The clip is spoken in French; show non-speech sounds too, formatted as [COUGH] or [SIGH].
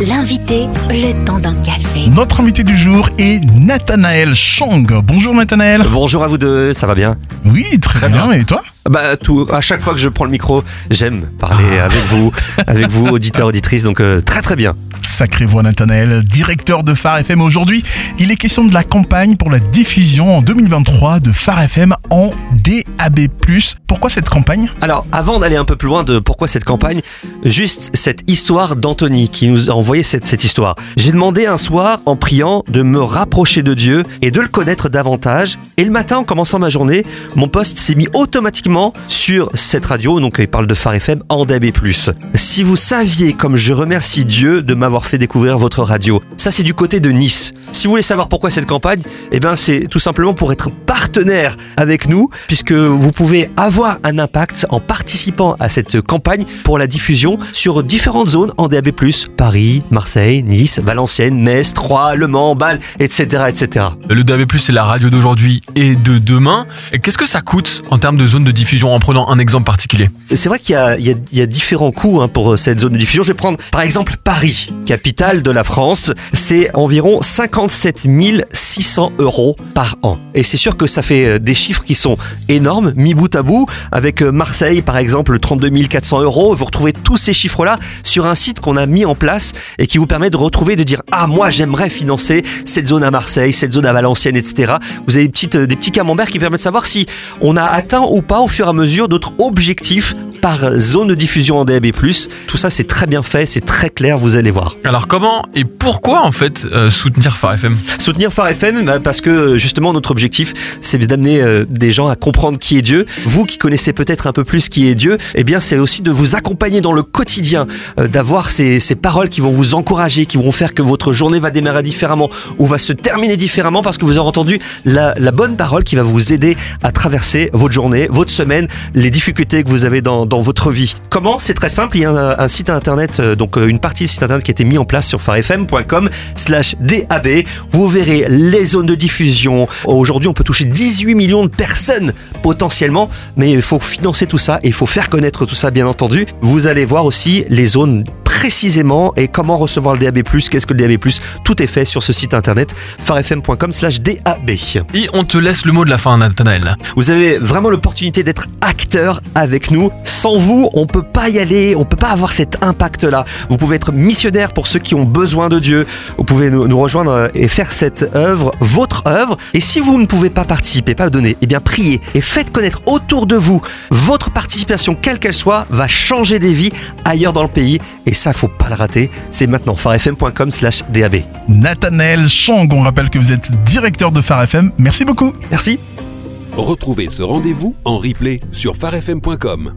L'invité, le temps d'un café. Notre invité du jour est Nathanaël Chang. Bonjour Nathanaël. Bonjour à vous deux, ça va bien? Oui, très, bien. Et toi? Bah tout, à chaque fois que je prends le micro, j'aime parler avec vous, [LAUGHS] avec vous auditeurs auditrices, donc euh, très très bien. Sacré voix Nathanaël, directeur de Phare FM. Aujourd'hui, il est question de la campagne pour la diffusion en 2023 de Phare FM en DAB+. Pourquoi cette campagne? Alors, avant d'aller un peu plus loin de pourquoi cette campagne, juste cette histoire d'Anthony qui nous a envoyé cette, cette histoire. J'ai demandé un soir, en priant, de me rapprocher de Dieu et de le connaître davantage. Et le matin, en commençant ma journée, mon poste s'est mis automatiquement sur cette radio, donc il parle de Phare FM en DAB+. Si vous saviez comme je remercie Dieu de m'avoir fait découvrir votre radio. Ça, c'est du côté de Nice. Si vous voulez savoir pourquoi cette campagne, eh ben, c'est tout simplement pour être partenaire avec nous, puisque vous pouvez avoir un impact en participant à cette campagne pour la diffusion sur différentes zones en DAB+, Paris, Marseille, Nice, Valenciennes, Metz, Troyes, Le Mans, Bâle, etc., etc. Le DAB+, c'est la radio d'aujourd'hui et de demain. Qu'est-ce que ça coûte en termes de zone de diffusion? En prenant un exemple particulier C'est vrai qu'il y a, différents coûts hein, pour euh, cette zone de diffusion. Je vais prendre par exemple Paris, capitale de la France. C'est environ 57 600 euros par an. Et c'est sûr que ça fait euh, des chiffres qui sont énormes, mis bout à bout. Avec euh, Marseille, par exemple, 32 400 euros. Vous retrouvez tous ces chiffres-là sur un site qu'on a mis en place et qui vous permet de retrouver, de dire Ah, moi, j'aimerais financer cette zone à Marseille, cette zone à Valenciennes, etc. Vous avez des, petites, des petits camemberts qui permettent de savoir si on a atteint ou pas au fur et à mesure notre objectif par zone de diffusion en DAB+. Tout ça, c'est très bien fait, c'est très clair, vous allez voir. Alors comment et pourquoi en fait euh, soutenir Phare FM Soutenir Phare FM, bah, parce que justement, notre objectif, c'est d'amener euh, des gens à comprendre qui est Dieu. Vous qui connaissez peut-être un peu plus qui est Dieu, eh bien, c'est aussi de vous accompagner dans le quotidien, euh, d'avoir ces, ces paroles qui vont vous encourager, qui vont faire que votre journée va démarrer différemment ou va se terminer différemment parce que vous aurez entendu la, la bonne parole qui va vous aider à traverser votre journée, votre les difficultés que vous avez dans, dans votre vie. Comment? C'est très simple. Il y a un, site internet, euh, donc euh, une partie du site internet qui a été mis en place sur farfm.com slash DAB. Vous verrez les zones de diffusion. Aujourd'hui, on peut toucher 18 millions de personnes potentiellement, mais il faut financer tout ça et il faut faire connaître tout ça, bien entendu. Vous allez voir aussi les zones précisément et comment recevoir le DAB+, qu'est-ce que le DAB+, tout est fait sur ce site internet farfm.com slash DAB. Et on te laisse le mot de la fin Nathanaël. Vous avez vraiment l'opportunité d'être acteur avec nous. Sans vous, on peut pas y aller, on peut pas avoir cet impact-là. Vous pouvez être missionnaire pour ceux qui ont besoin de Dieu. Vous pouvez nous, nous rejoindre euh, et faire cette œuvre, votre œuvre. Et si vous ne pouvez pas participer, pas donner, eh bien priez et faites connaître autour de vous votre participation, quelle qu'elle soit, va changer des vies ailleurs dans le pays. Et ça, faut pas le rater. C'est maintenant farfm.com slash DAB. Nathanaël Chang, on rappelle que vous êtes directeur de Phare FM. Merci beaucoup. Merci. Retrouvez ce rendez-vous en replay sur farfm.com.